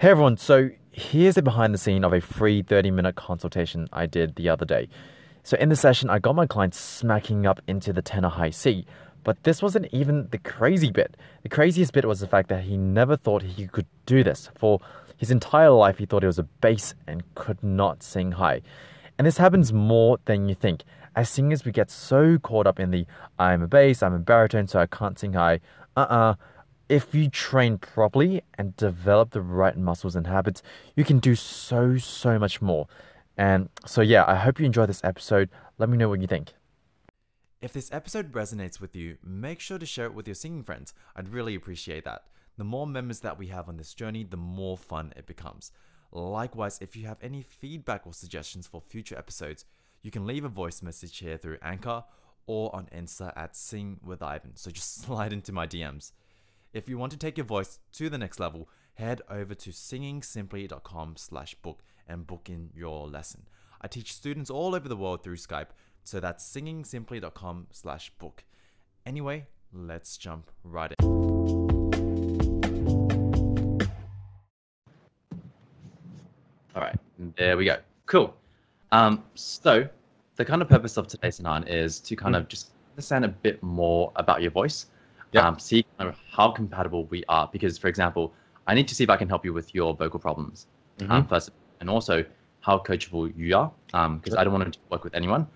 Hey everyone, so here's a behind the scene of a free 30 minute consultation I did the other day. So in the session, I got my client smacking up into the tenor high C, but this wasn't even the crazy bit. The craziest bit was the fact that he never thought he could do this. For his entire life, he thought he was a bass and could not sing high. And this happens more than you think. As singers, we get so caught up in the I'm a bass, I'm a baritone, so I can't sing high. Uh uh if you train properly and develop the right muscles and habits, you can do so, so much more. And so, yeah, I hope you enjoy this episode. Let me know what you think. If this episode resonates with you, make sure to share it with your singing friends. I'd really appreciate that. The more members that we have on this journey, the more fun it becomes. Likewise, if you have any feedback or suggestions for future episodes, you can leave a voice message here through Anchor or on Insta at Sing with Ivan. So just slide into my DMs. If you want to take your voice to the next level, head over to singingsimply.com slash book and book in your lesson. I teach students all over the world through Skype, so that's singingsimply.com slash book. Anyway, let's jump right in. All right, there we go. Cool. Um, so the kind of purpose of today's nine is to kind of just understand a bit more about your voice. Yeah. Um, see kind of how compatible we are. Because, for example, I need to see if I can help you with your vocal problems um, first, and also how coachable you are. Because I don't want to work with anyone.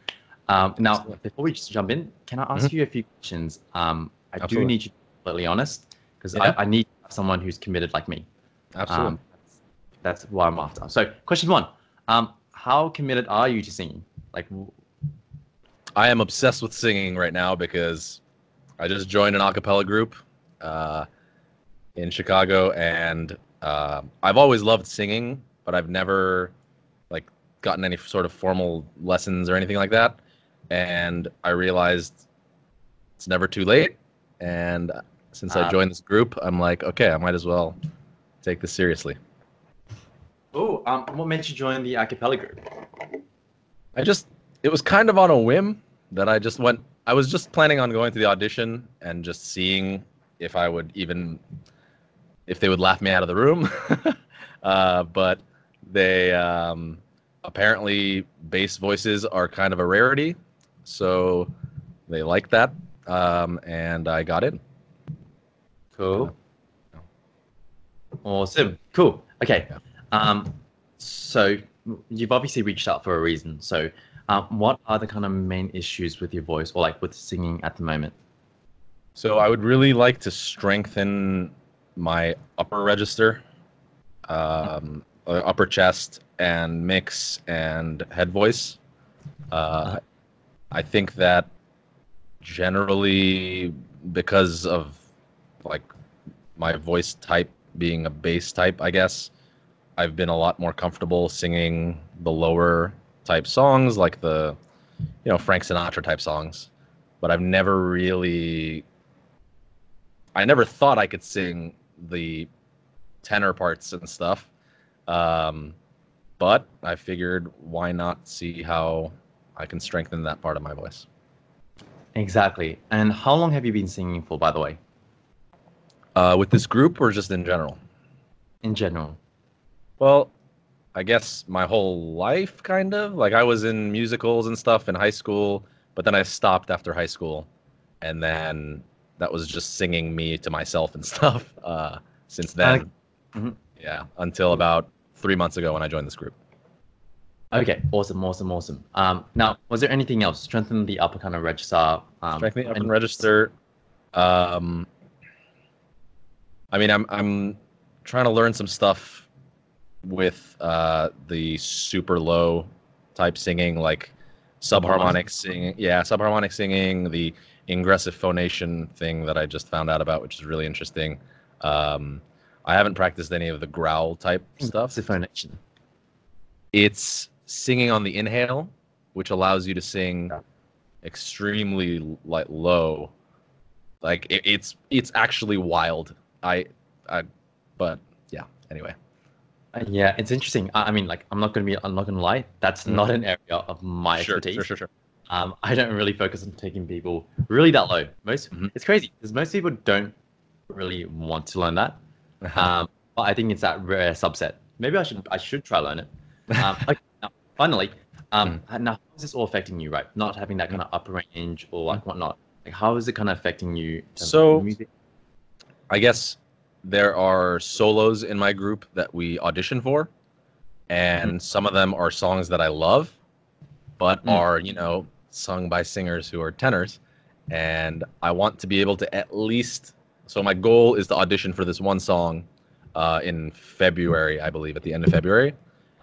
Um, now, Absolutely. before we just jump in, can I ask you a few questions? Um, I do need you to be completely honest because Yeah. I, I need someone who's committed like me. Absolutely. Um, that's, that's what I'm after. So, question one: um, How committed are you to singing? Like, I am obsessed with singing right now because I just joined an a cappella group uh, in Chicago, and uh, I've always loved singing, but I've never like gotten any sort of formal lessons or anything like that. And I realized it's never too late. And since Ah. I joined this group, I'm like, okay, I might as well take this seriously. oh, um, what made you join the a cappella group? I just it was kind of on a whim that I just went I was just planning on going to the audition and just seeing if I would even if they would laugh me out of the room. uh, but they um, apparently bass voices are kind of a rarity, so they like that, um, and I got in. Cool. Awesome. Cool. Okay. Yeah. Um, so you've obviously reached out for a reason. So, um, what are the kind of main issues with your voice, or like with singing at the moment? So I would really like to strengthen my upper register, um, uh, upper chest, and mix and head voice. Uh, I think that generally, because of like my voice type being a bass type, I guess I've been a lot more comfortable singing the lower type songs, like the you know Frank Sinatra type songs. But I've never really I never thought I could sing the tenor parts and stuff. Um, but I figured why not see how I can strengthen that part of my voice. Exactly. And how long have you been singing for, by the way, Uh, with this group or just in general? in general? Well, I guess my whole life, kind of. Like I was in musicals and stuff in high school, but then I stopped after high school, and then that was just singing me to myself and stuff. Uh, since then, mhm. yeah, until about three months ago when I joined this group. Okay. Awesome. Awesome. Awesome. Um, now, was there anything else? Strengthen the upper kind of register. Um, Strengthening up and- and register. Um, I mean, I'm I'm trying to learn some stuff with uh, the super low type singing, like subharmonic singing. Yeah, subharmonic singing, the ingressive phonation thing that I just found out about, which is really interesting. Um, I haven't practiced any of the growl type stuff. Phonation. It's singing on the inhale, which allows you to sing extremely like low. Like it, it's it's actually wild. I I but yeah. Anyway, yeah, it's interesting. I, I mean, like, I'm not gonna be, I'm not gonna lie. That's Mhm. not an area of my sure, expertise. sure, sure, sure. Um, I don't really focus on taking people really that low. Most Mhm. it's crazy because most people don't really want to learn that. Um, but I think it's that rare subset. Maybe I should I should try learn it. Um, okay, now, finally, um, now how is this all affecting you, right? Not having that kind of upper range or like whatnot. Like, how is it kind of affecting you? in terms of So- music? I guess there are solos in my group that we audition for, and some of them are songs that I love, but Mm. are you know sung by singers who are tenors, and I want to be able to at least. So my goal is to audition for this one song uh, in February, I believe, at the end of February,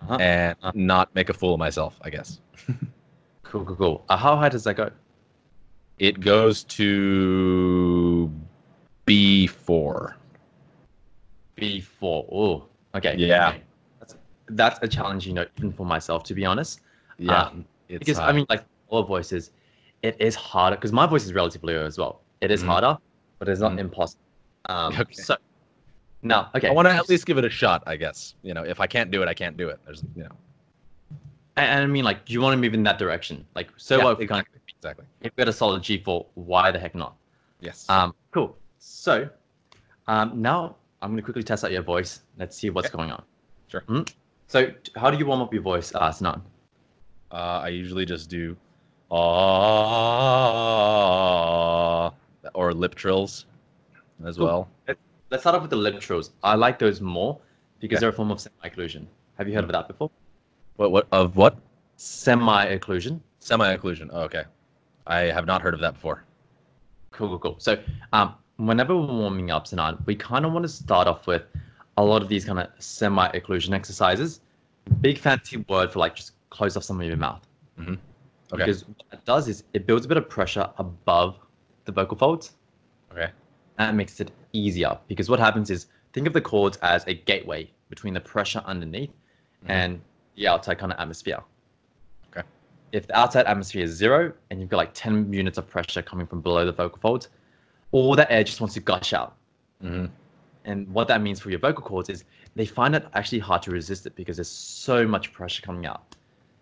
Uh-huh. and not make a fool of myself. I guess Cool, cool, cool. Uh, how high does that go? it goes to B four. B4. Oh, okay. Yeah. okay. That's, that's a challenge, you know, even for myself, to be honest. Yeah, Um, it's because I mean, like all voices, it is harder because my voice is relatively low as well. It is Mhm. harder, but it's not Mhm. impossible. Um, Okay. So now, okay, I want to at least give it a shot, I guess. You know, if I can't do it, I can't do it. There's, you know, and, I mean, like, do you want to move in that direction? Like, so Yeah, what if we of exactly, if we had a solid G4, why the heck not? Yes. Um, cool. So um, now I'm gonna quickly test out your voice. Let's see what's Okay. going on. Sure. Mhm. So how do you warm up your voice, uh, Sinan? uh, I usually just do ah or lip trills as Cool. well. Let's start off with the lip trills. I like those more because Okay. they're a form of semi-occlusion. Have you heard of that before? What what of what? Semi-occlusion. Semi-occlusion. Oh, okay. I have not heard of that before. Cool, cool, cool. So um, whenever we're warming up, Sinan, we kind of want to start off with a lot of these kind of semi-occlusion exercises. Big fancy word for like just close off some of your mouth. Okay. Because what it does is it builds a bit of pressure above the vocal folds. Okay. That makes it easier because what happens is think of the cords as a gateway between the pressure underneath Mhm. and the outside kind of atmosphere. Okay. If the outside atmosphere is zero and you've got like 10 units of pressure coming from below the vocal folds, all that air just wants to gush out. hmm And what that means for your vocal cords is they find it actually hard to resist it because there's so much pressure coming out.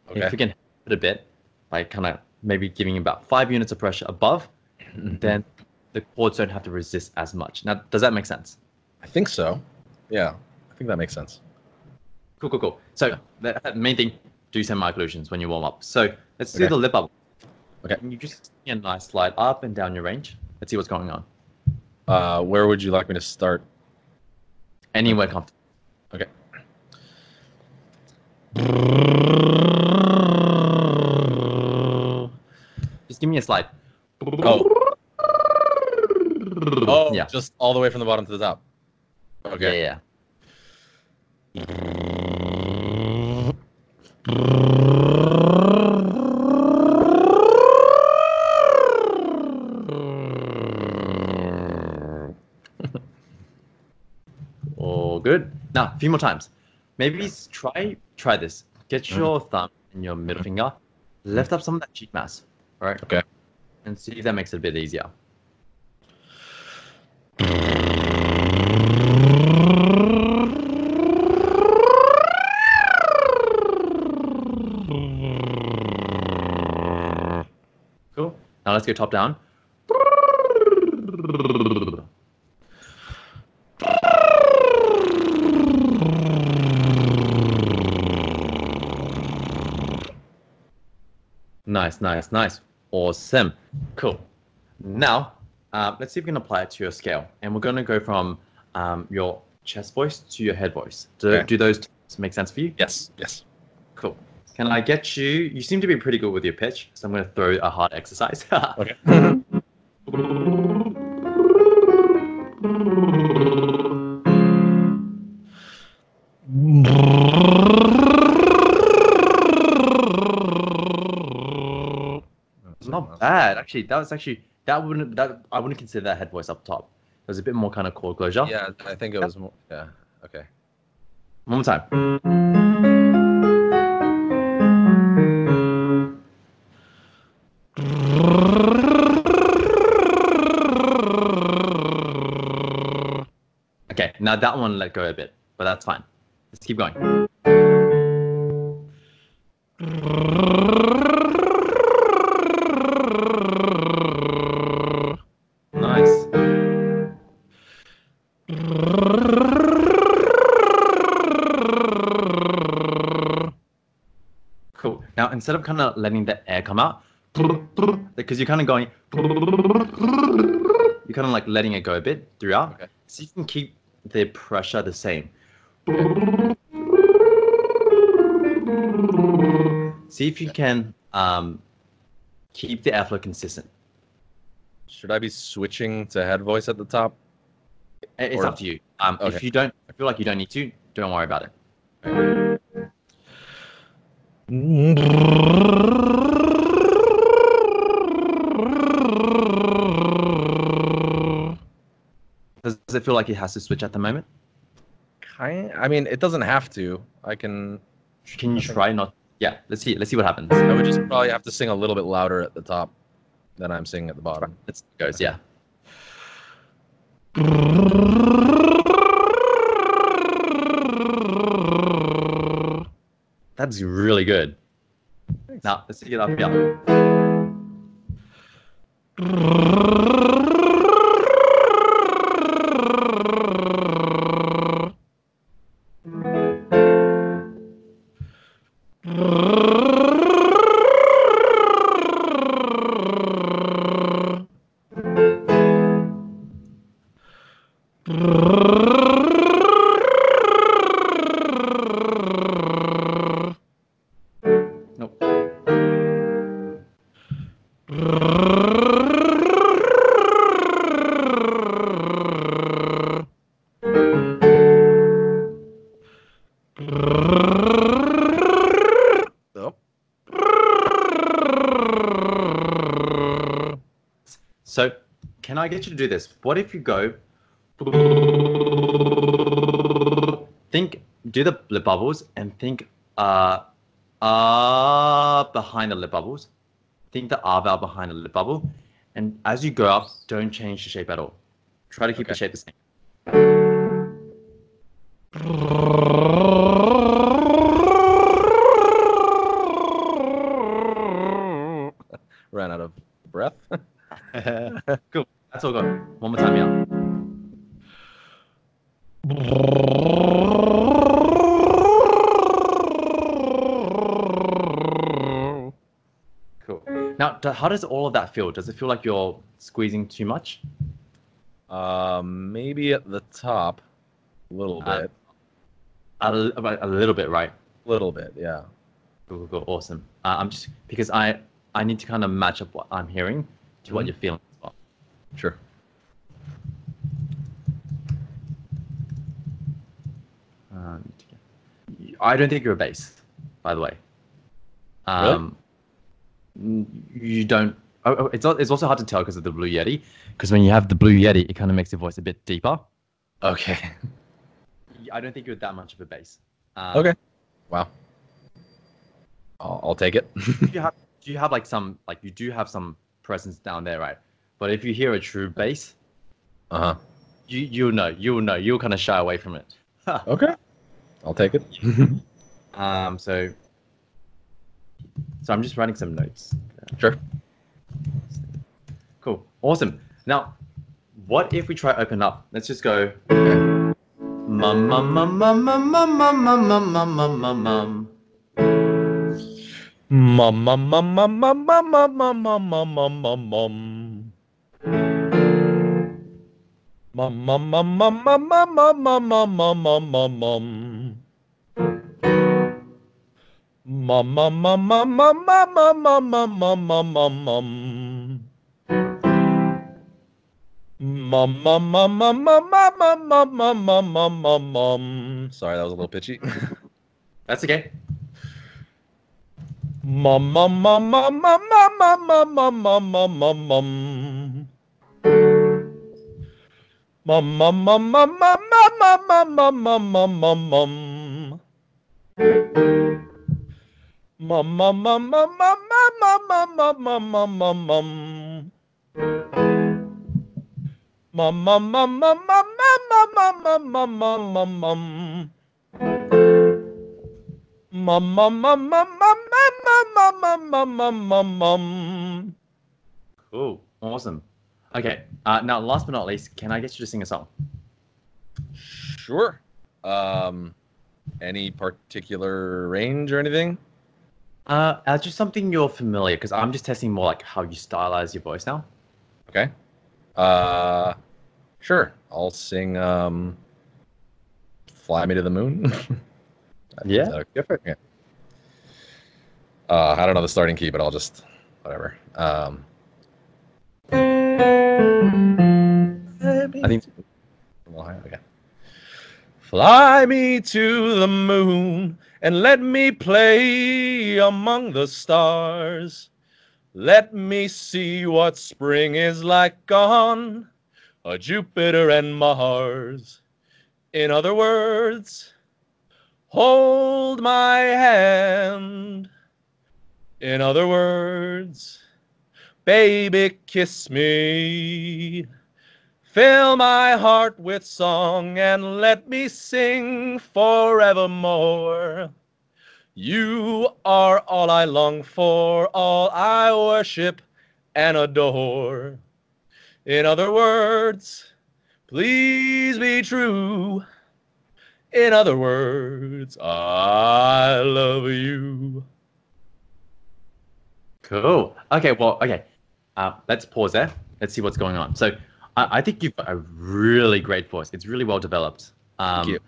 Okay. If we can help it a bit by kind of maybe giving about five units of pressure above, then the cords don't have to resist as much. Now, does that make sense? I think so. Yeah, I think that makes sense. Cool, cool, cool. So the main thing, do semi-occlusions when you warm up. So let's do the lip up. Okay. Can you just a nice slide up and down your range? Let's see what's going on. Uh, where would you like me to start? Anywhere comfortable. Okay. Just give me a slide. Oh. Oh, Yeah. just all the way from the bottom to the top. Okay. Yeah, All good. Now, a few more times. Maybe try try this. Get Mm-hmm. your thumb and your middle finger, lift up some of that cheek mass, right? Okay. And see if that makes it a bit easier. Cool. Now let's go top down. Nice, nice, nice. Awesome. Cool. Now, uh, let's see if we can apply it to your scale. And we're going to go from um, your chest voice to your head voice. Do, Okay. do those make sense for you? Yes. Yes. Cool. Can I get you? You seem to be pretty good with your pitch, so I'm going to throw a hard exercise. Okay. actually. That was actually that wouldn't that I wouldn't consider that head voice up top. There's a bit more kind of cord closure. Yeah, I think it was more. Yeah. Okay. One more time. Okay, now that one let go a bit, but that's fine. Let's keep going. Instead of kind of letting the air come out, because you're kind of going, you're kind of like letting it go a bit throughout. Okay. So you can keep the pressure the same. See if you can um, keep the airflow consistent. Should I be switching to head voice at the top? It's Or- up to you. Um, If you don't, I feel like you don't need to. Don't worry about it. Does, does it feel like it has to switch at the moment? Kind. I mean, it doesn't have to. I can. Can you try not? Yeah, let's see. Let's see what happens. I would just probably have to sing a little bit louder at the top than I'm singing at the bottom. Let's goes. Yeah. That's really good nice. Let's take it up. Yeah. So, can I get you to do this? What if you go? Think, do the lip bubbles and think, uh, uh, behind the lip bubbles. Think the R vowel behind the lip bubble, and as you go up, don't change the shape at all. Try to keep the shape the same. Now, how does all of that feel? Does it feel like you're squeezing too much? um, maybe at the top, a little Uh, bit. A, a little bit, right? A little bit, yeah. Cool, cool, cool. Awesome. Uh, I'm just because I I need to kind of match up what I'm hearing to what Mhm. you're feeling as well. Sure. Um, I don't think you're a bass, by the way. Um, n- You don't. Oh, oh, it's it's also hard to tell because of the Blue Yeti. Because when you have the Blue Yeti, it kind of makes your voice a bit deeper. Okay. I don't think you're that much of a bass. Um, Okay. Wow. I'll, I'll take it. do you have do you have like some like you do have some presence down there, right? But if you hear a true bass, uh huh. you you'll know you'll know you'll kind of shy away from it. Okay. I'll take it. Um, so so I'm just writing some notes. sure. Cool. Awesome. Now, what if we try open up? Let's just go. Mum mum mum mum mum mum mum mum mum mum mum mum mum. Mum mum mum mum mum mum mum mum mum mum mum mum mum. Mum mum mum mum mum mum mum mum mum mum mum mum mum. Mum mum mum mum mum mum mum mum mum mum mum mum mum. Mum mum mum mum mum mum mum mum mum. Sorry, that was a little pitchy. That's okay. Mum mum mum mum mum mum mum mum mum mum mum mum mum. Mum mum mum mum mum mum mum mum mum mum mum mum. Mum mum mum mum mum mum mum mum mum mum mum mum. Mum mum mum mum mum mum mum mum mum mum mum mum. Mum mum mum mum mum mum mum mum mum. Cool. Awesome. Okay. Uh, now, last but not least, can I get you to sing a song? Sure. Um, any particular range or anything? Uh, uh, just something you're familiar because I'm just testing more like how you stylize your voice now. Okay. Uh, sure. I'll sing. Um, "Fly Me to the Moon." Yeah. Different. Okay. Uh, I don't know the starting key, but I'll just whatever. Um, I think okay. Fly me to the moon and let me play among the stars. Let me see what spring is like on a Jupiter and Mars. In other words, hold my hand. In other words, baby, kiss me. Fill my heart with song and let me sing forevermore. You are all I long for, all I worship and adore. In other words, please be true. In other words, I love you. Cool. Okay. Well. Okay. Uh, let's pause there. Let's see what's going on. So, I, I think you've got a really great voice. It's really well developed. Um, you.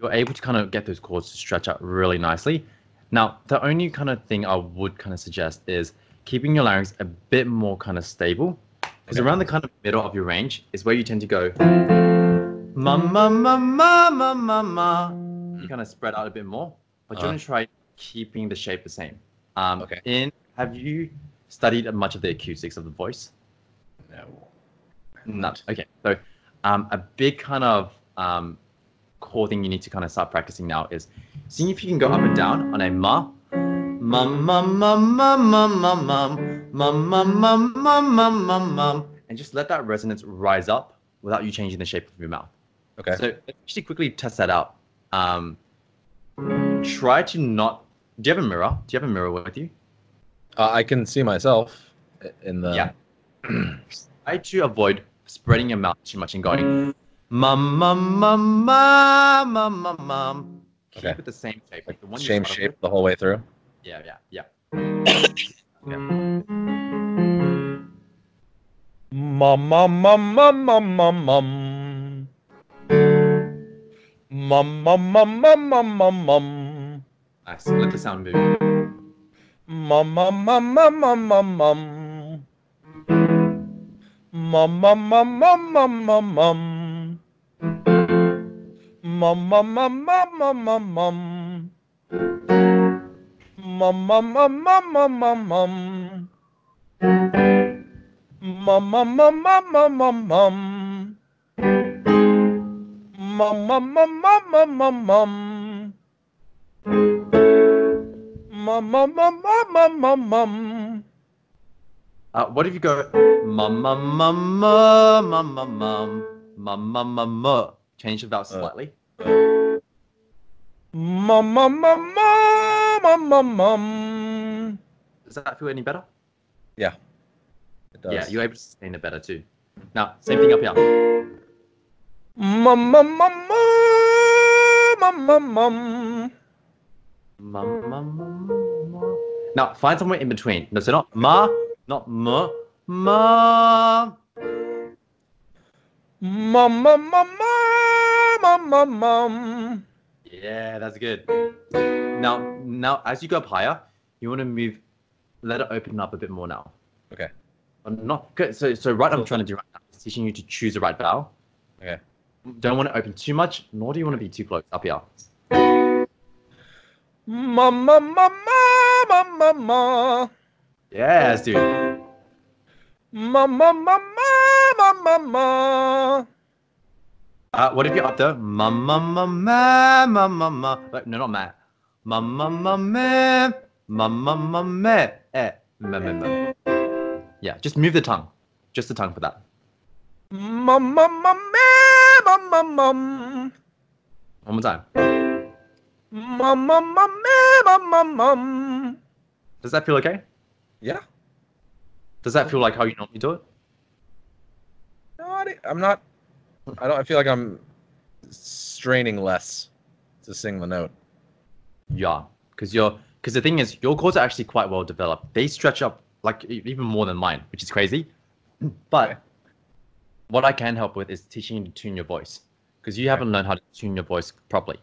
You're able to kind of get those cords to stretch out really nicely. Now, the only kind of thing I would kind of suggest is keeping your larynx a bit more kind of stable, because Okay. around the kind of middle of your range is where you tend to go. Ma ma ma ma ma ma ma. You kind of spread out a bit more, but you Uh-huh. want to try keeping the shape the same. Um, Okay. In have you studied much of the acoustics of the voice? No. No. Okay. So, um, a big kind of um, core thing you need to kind of start practicing now is seeing if you can go up and down on a ma, ma ma ma ma ma ma ma ma ma ma ma ma ma, and just let that resonance rise up without you changing the shape of your mouth. Okay. So actually quickly test that out. Um, try to not. Do you have a mirror? Do you have a mirror with you? Uh, I can see myself in the. Yeah. Try to avoid spreading your mouth too much and going mum mum mum mum mum mum mum. Keep Okay. it the same shape, like the one Same shape with. the whole way through. Yeah, yeah, yeah. Mum mum mum mum mum mum mum. Mum mum mum mum mum mum mum. Nice. Let the sound move. Mum mum mum mum mum mum mum. Mum mum mum mum mum mum mum. Mum mum mum mum mum mum mum. Mum mum mum mum mum mum mum. Mum mum mum mum mum mum mum. Mum mum mum mum mum mum mum. Mum mum mum mum mum mum mum. Uh, what if you go mum mum mum mum mum mum mum mum mum mum mum? Change the vowel slightly. Mum mum mum mum mum mum mum. Does that feel any better? Yeah. It does. Yeah, you're able to sustain it better too. Now, same thing up here. Mum mum mum mum mum mum mum. Mum, mum, mum, mum, mum. Now find somewhere in between. No, so not ma, not ma, ma. Mum mum mum mum mum mum. Yeah, that's good. Now, now as you go up higher, you want to move, let it open up a bit more now. Okay. Not good. So, so right, I'm trying to do right now is teaching you to choose the right vowel. Okay. Don't want to open too much, nor do you want to be too close. Up here. Mum mum mum mum mum mum. Yes, dude. Mum mum mum mum mum mum. Uh, what if you're up there? Ma ma ma ma ma ma ma. Like, no, not ma. Ma ma ma ma ma ma ma ma. Eh. Ma ma ma. Yeah, just move the tongue. Just the tongue for that. Mum mum mum mum mum mum. One more time. Mum mum mum mum mum mum. Does that feel okay? Yeah. Does that feel like how you normally do it? No, I'm not. I don't. I feel like I'm straining less to sing the note. Yeah, because you're because the thing is, your cords are actually quite well developed. They stretch up like even more than mine, which is crazy. But Okay. what I can help with is teaching you to tune your voice because you haven't learned how to tune your voice properly.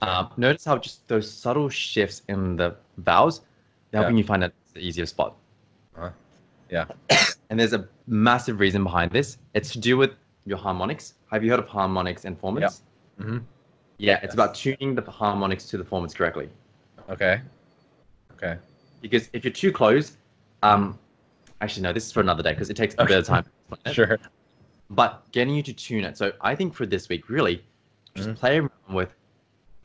Um, notice how just those subtle shifts in the vowels, they're helping you find that the easiest spot. Uh, yeah. And there's a massive reason behind this. It's to do with your harmonics. Have you heard of harmonics and formants? Yeah. Mhm. Yeah, it's Yes. about tuning the harmonics to the formants correctly. Okay. Okay. Because if you're too close, um, actually no, this is for another day because it takes a bit of time. to explain it. Sure. But getting you to tune it. So I think for this week, really, just Mhm. play around with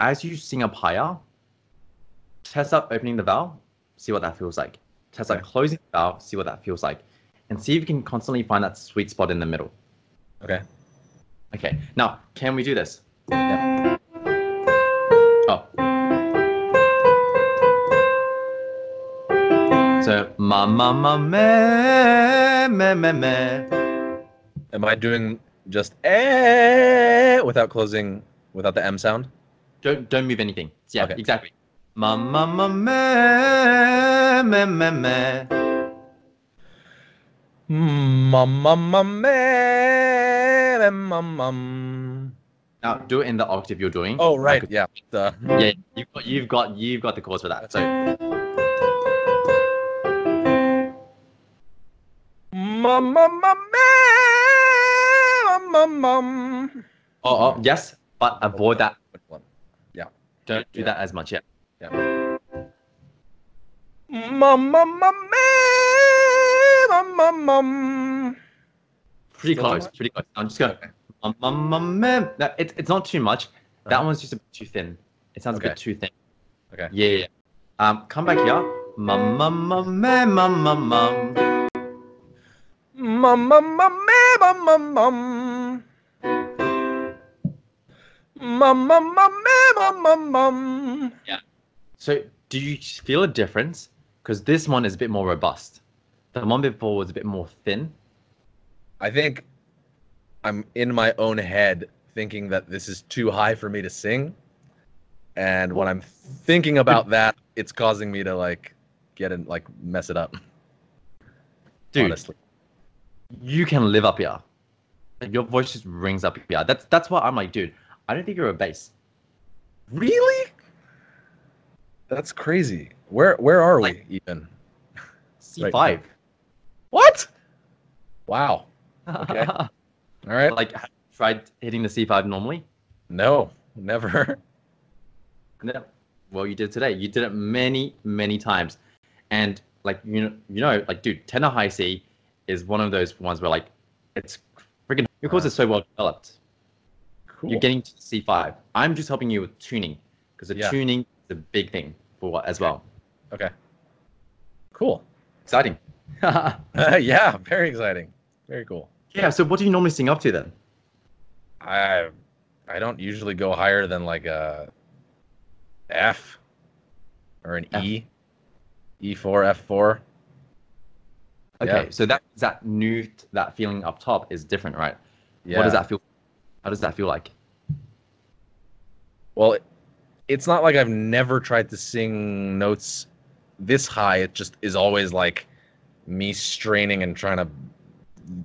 as you sing up higher. Test up opening the vowel, see what that feels like. Test Okay. closing the vowel, see what that feels like, and see if you can constantly find that sweet spot in the middle. Okay. Okay. Now, can we do this? Yeah. Oh. So ma ma ma me me me me. Am I doing just eh without closing without the M sound? Don't don't move anything. Yeah, Okay. exactly. Ma ma ma me me me me. Mama mama mum. Now do it in the octave you're doing. Oh right, Like, yeah. The yeah, you've got you've got you've got the cords for that. So mama mama mama mum. oh, oh yes, but avoid that. One? Don't do Yeah. that as much yet. Mama mama mama mum. Pretty Still close, pretty close. I'm just going. Um, um, um, um, no, it's it's not too much. That Uh-huh. one's just a bit too thin. It sounds a bit too thin. Okay. Yeah, yeah. yeah. Um, come back here. Mum mum mum mum mum mum mum. Mama mama mama mum. Mama mama mama mum. So, do you feel a difference? Because this one is a bit more robust. The one before was a bit more thin. I think I'm in my own head thinking that this is too high for me to sing. And when I'm thinking about that, it's causing me to like get in like mess it up. Dude, honestly. you can live up here. Your voice just rings up here. That's that's why I'm like, dude. I don't think you're a bass. Really? That's crazy. Where where are Like- we even? C5. Right. What? Wow. Okay. All right. like, tried hitting the C5 normally? No, never. No. Well, you did today. You did it many, many times, and like you know, you know, like dude, tenor high C is one of those ones where like it's freaking Uh, are so well developed. Cool. You're getting to C5. I'm just helping you with tuning because the Yeah. tuning is a big thing for what as well. Okay. Cool. Exciting. yeah, very exciting. Very cool. yeah. So, what do you normally sing up to then? I I don't usually go higher than like a F or an F. E. E4, F4. Okay. Yeah. So that that new that feeling up top is different, right? Yeah. What does that feel? How does that feel like? Well, it's not like I've never tried to sing notes this high. It just is always like me straining and trying to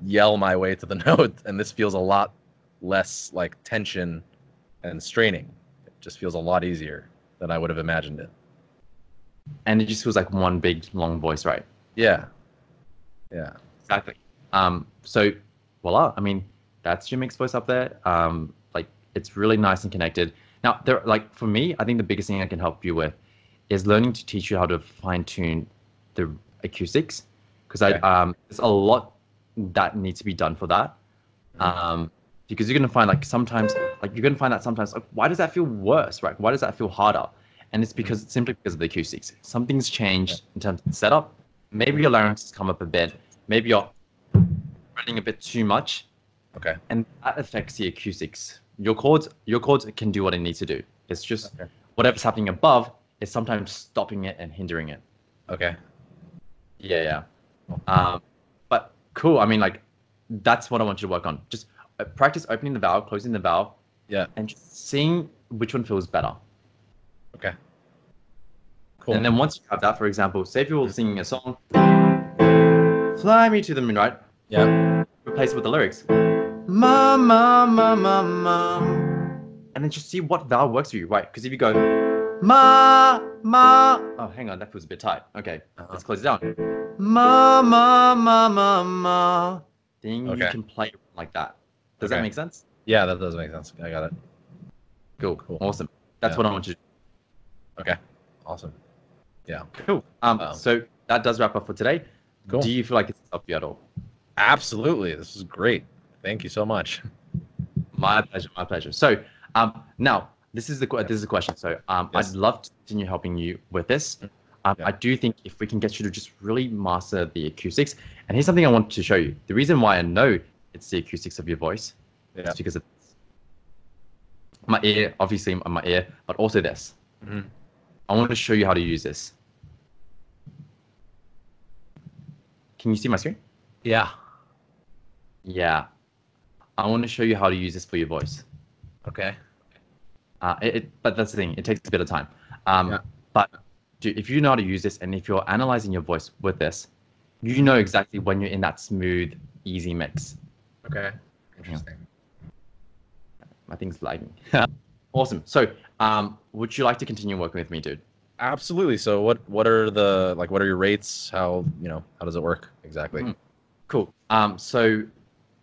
yell my way to the note. And this feels a lot less like tension and straining. It just feels a lot easier than I would have imagined it. And it just feels like one big long voice, right? Yeah. Yeah. Exactly. Um, so voila, I mean, that's your mixed voice up there. Um, like it's really nice and connected. Now, there, like for me, I think the biggest thing I can help you with is learning to teach you how to fine tune the acoustics, because Okay. I um, there's a lot that needs to be done for that. Um, because you're gonna find like sometimes, like you're gonna find that sometimes, like, why does that feel worse, right? Why does that feel harder? And it's because simply because of the acoustics. Something's changed in terms of setup. Maybe your larynx has come up a bit. Maybe you're running a bit too much, Okay. and that affects the acoustics. Your cords, your cords can do what it needs to do. It's just Okay. whatever's happening above is sometimes stopping it and hindering it. Okay. Yeah, yeah. Um, but cool. I mean, like, that's what I want you to work on. Just uh, practice opening the valve, closing the valve, Yeah. and just seeing which one feels better. Okay. Cool. And then once you have that, for example, say if you're singing a song, "Fly Me to the Moon," right? yeah. Replace it with the lyrics, "Ma ma ma ma ma," and then just see what vowel works for you, right? Because if you go, "Ma ma," oh, hang on, that feels a bit tight. Okay, Uh-huh. let's close it down. Ma ma ma ma ma. Then you can play like that. Does Okay. that make sense? Yeah, that does make sense. I got it. Cool. Cool. Awesome. That's Yeah. what I want you to do. Okay. Awesome. Yeah. Cool. Um, Um, so that does wrap up for today. Cool. Do you feel like it's helped you at all? Absolutely. This is great. Thank you so much. My pleasure. My pleasure. So um, now this is the this is the question. So um, Yes. I'd love to continue helping you with this. Um, Yeah. I do think if we can get you to just really master the acoustics, and here's something I want to show you. The reason why I know it's the acoustics of your voice Yeah. is because of my ear, obviously my ear, but also this. Mhm. I want to show you how to use this. Can you see my screen? Yeah. Yeah. I want to show you how to use this for your voice. Okay. Uh, it, it, but that's the thing. It takes a bit of time. Um, Yeah. But dude, if you know how to use this, and if you're analyzing your voice with this, you know exactly when you're in that smooth, easy mix. Okay. Interesting. My thing's lagging. awesome. So, um, would you like to continue working with me, dude? Absolutely. So what what are the like what are your rates? How you know, how does it work exactly? Mm. Cool. Um, so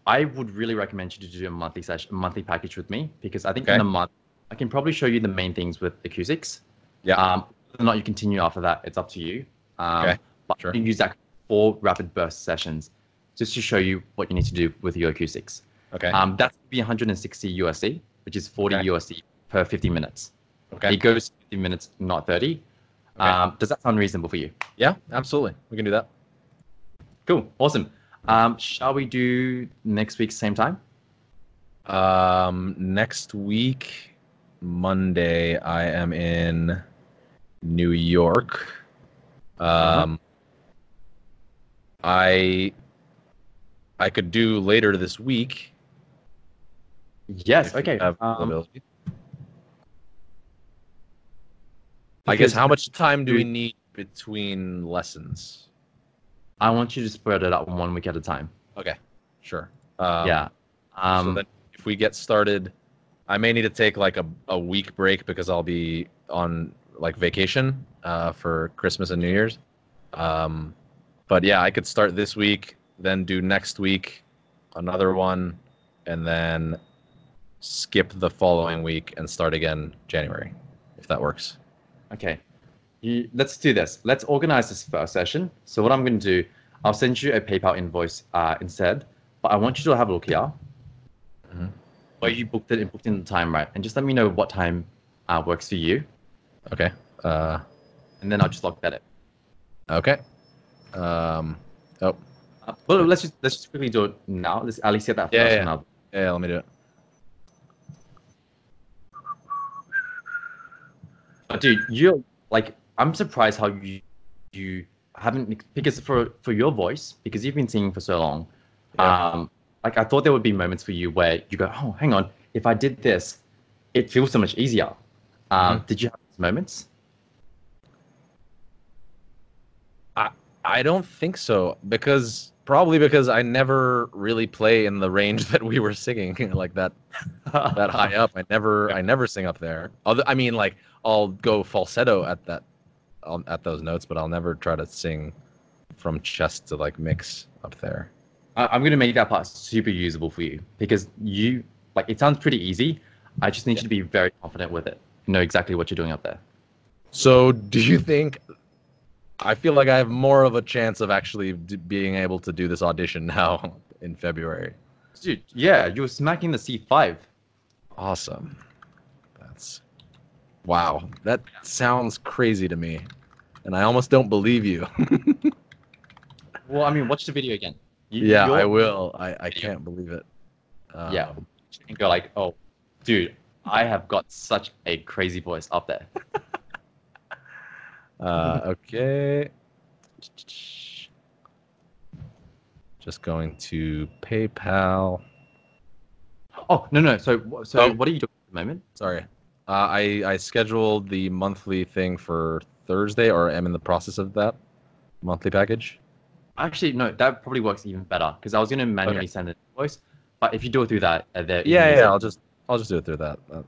I would really recommend you to do a monthly session, monthly package with me because I think Okay. in a month I can probably show you the main things with acoustics. Yeah. Um, whether or not you continue after that, it's up to you. Um, Okay, But sure. you use that for rapid burst sessions just to show you what you need to do with your acoustics. Okay. Um, that's be 160 USD, which is 40 Okay. USD per 50 minutes. okay. It goes 50 minutes, not 30. Okay. Um, does that sound reasonable for you? Yeah, absolutely. We can do that. Cool. Awesome. Um, shall we do next week same time? Um, next week, Monday, I am in New York. Um, I I could do later this week. Yes. Okay. Um. I guess how much time do we- need between lessons? I want you to spread it out one week at a time. Okay, sure. Um, yeah. Um, so then if we get started, I may need to take like a, a week break because I'll be on like vacation uh, for Christmas and New Year's. Um, but yeah, I could start this week, then do next week another one, and then skip the following week and start again January, if that works. Okay. You, let's do this. Let's organize this first session. So what I'm going to do, I'll send you a PayPal invoice uh, instead. But I want you to have a look here. Mhm. Where you booked it and booked in the time, right? And just let me know what time uh, works for you, Okay. Uh, and then I'll just lock that in. okay. Um, oh, Uh, well, let's just let's just quickly do it now. Let's at least get that Yeah, first yeah. one out. yeah, let me do it. But dude, you're like I'm surprised how you you haven't because for for your voice because you've been singing for so long. Yeah. Um, like I thought there would be moments for you where you go, oh, hang on, if I did this, it feels so much easier. Um, Mm-hmm. Did you have those moments? I I don't think so because probably because I never really play in the range that we were singing like that that high up. I never I never sing up there. Other, I mean like I'll go falsetto at that at those notes, but I'll never try to sing from chest to like mix up there. I- I'm gonna make that part super usable for you because you like it sounds pretty easy. I just need you to be very confident with it. Know exactly what you're doing up there. So, do you think I feel like I have more of a chance of actually d- being able to do this audition now in February? Dude, yeah, you were smacking the C5. Awesome. That's wow. That sounds crazy to me, and I almost don't believe you. Well, I mean, watch the video again. You- yeah, I will. I, I can't believe it. Um, Yeah. and go like, oh, dude, I have got such a crazy voice up there. Uh, okay. Just going to PayPal. Oh no no. So so Oh. what are you doing at the moment? Sorry. Uh, I I scheduled the monthly thing for Thursday, or am in the process of that monthly package. Actually, no, that probably works even better because I was going to manually Okay. send an invoice, but if you do it through that, uh, there. Yeah, easy. yeah. I'll just I'll just do it through that. Uh,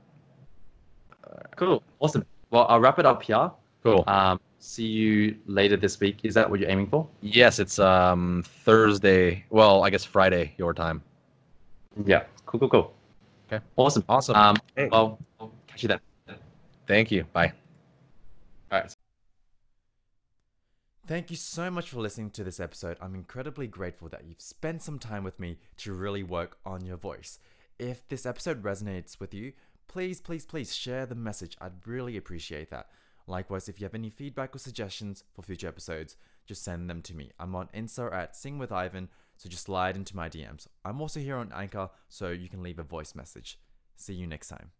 Cool, awesome. Well, I'll wrap it up here. cool. Um, see you later this week. Is that what you're aiming for? yes, it's um Thursday. Well, I guess Friday your time. Yeah. Cool, cool, cool. Okay. Awesome. Awesome. Um, Hey. well, catch you then. Thank you. Bye. All right. Thank you so much for listening to this episode. I'm incredibly grateful that you've spent some time with me to really work on your voice. If this episode resonates with you, please, please, please share the message. I'd really appreciate that. Likewise, if you have any feedback or suggestions for future episodes, just send them to me. I'm on Insta at Sing with Ivan, so just slide into my DMs. I'm also here on Anchor, so you can leave a voice message. See you next time.